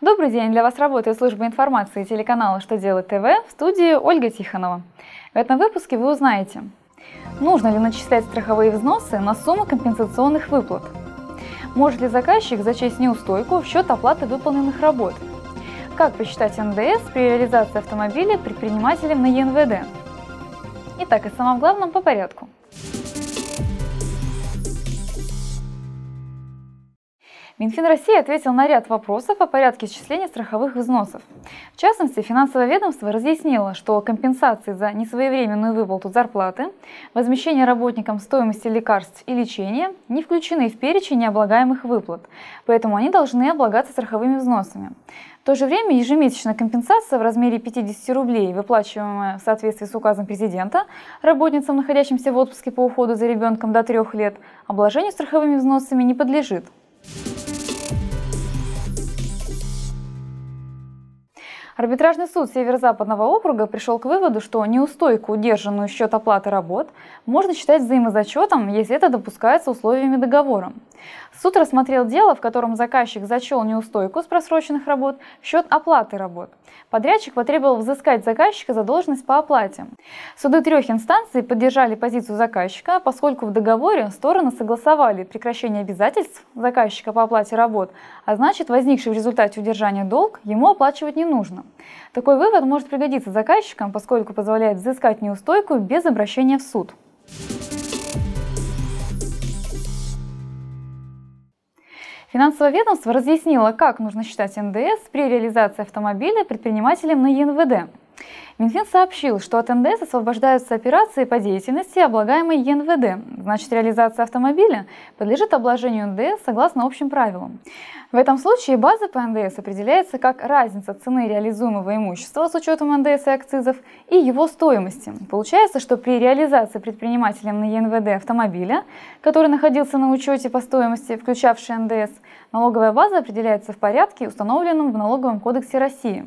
Добрый день! Для вас работает служба информации телеканала «Что делать ТВ» в студии Ольга Тихонова. В этом выпуске вы узнаете, нужно ли начислять страховые взносы на сумму компенсационных выплат, может ли заказчик зачесть неустойку в счет оплаты выполненных работ, как посчитать НДС при реализации автомобиля предпринимателем на ЕНВД. Итак, о самом главном по порядку – Минфин России ответил на ряд вопросов о порядке исчисления страховых взносов. В частности, финансовое ведомство разъяснило, что компенсации за несвоевременную выплату зарплаты, возмещение работникам стоимости лекарств и лечения не включены в перечень необлагаемых выплат, поэтому они должны облагаться страховыми взносами. В то же время ежемесячная компенсация в размере 50 рублей, выплачиваемая в соответствии с указом президента работницам, находящимся в отпуске по уходу за ребенком до трех лет, обложению страховыми взносами не подлежит. Арбитражный суд Северо-Западного округа пришел к выводу, что неустойку, удержанную в счет оплаты работ, можно считать взаимозачетом, если это допускается условиями договора. Суд рассмотрел дело, в котором заказчик зачел неустойку с просроченных работ в счет оплаты работ. Подрядчик потребовал взыскать заказчика задолженность по оплате. Суды трех инстанций поддержали позицию заказчика, поскольку в договоре стороны согласовали прекращение обязательств заказчика по оплате работ, а значит возникший в результате удержания долг ему оплачивать не нужно. Такой вывод может пригодиться заказчикам, поскольку позволяет взыскать неустойку без обращения в суд. Финансовое ведомство разъяснило, как нужно считать НДС при реализации автомобиля предпринимателем на ЕНВД. Минфин сообщил, что от НДС освобождаются операции по деятельности, облагаемой ЕНВД. Значит, реализация автомобиля подлежит обложению НДС согласно общим правилам. В этом случае база по НДС определяется как разница цены реализуемого имущества с учетом НДС и акцизов и его стоимости. Получается, что при реализации предпринимателем на ЕНВД автомобиля, который находился на учете по стоимости, включавший НДС, налоговая база определяется в порядке, установленном в Налоговом кодексе России.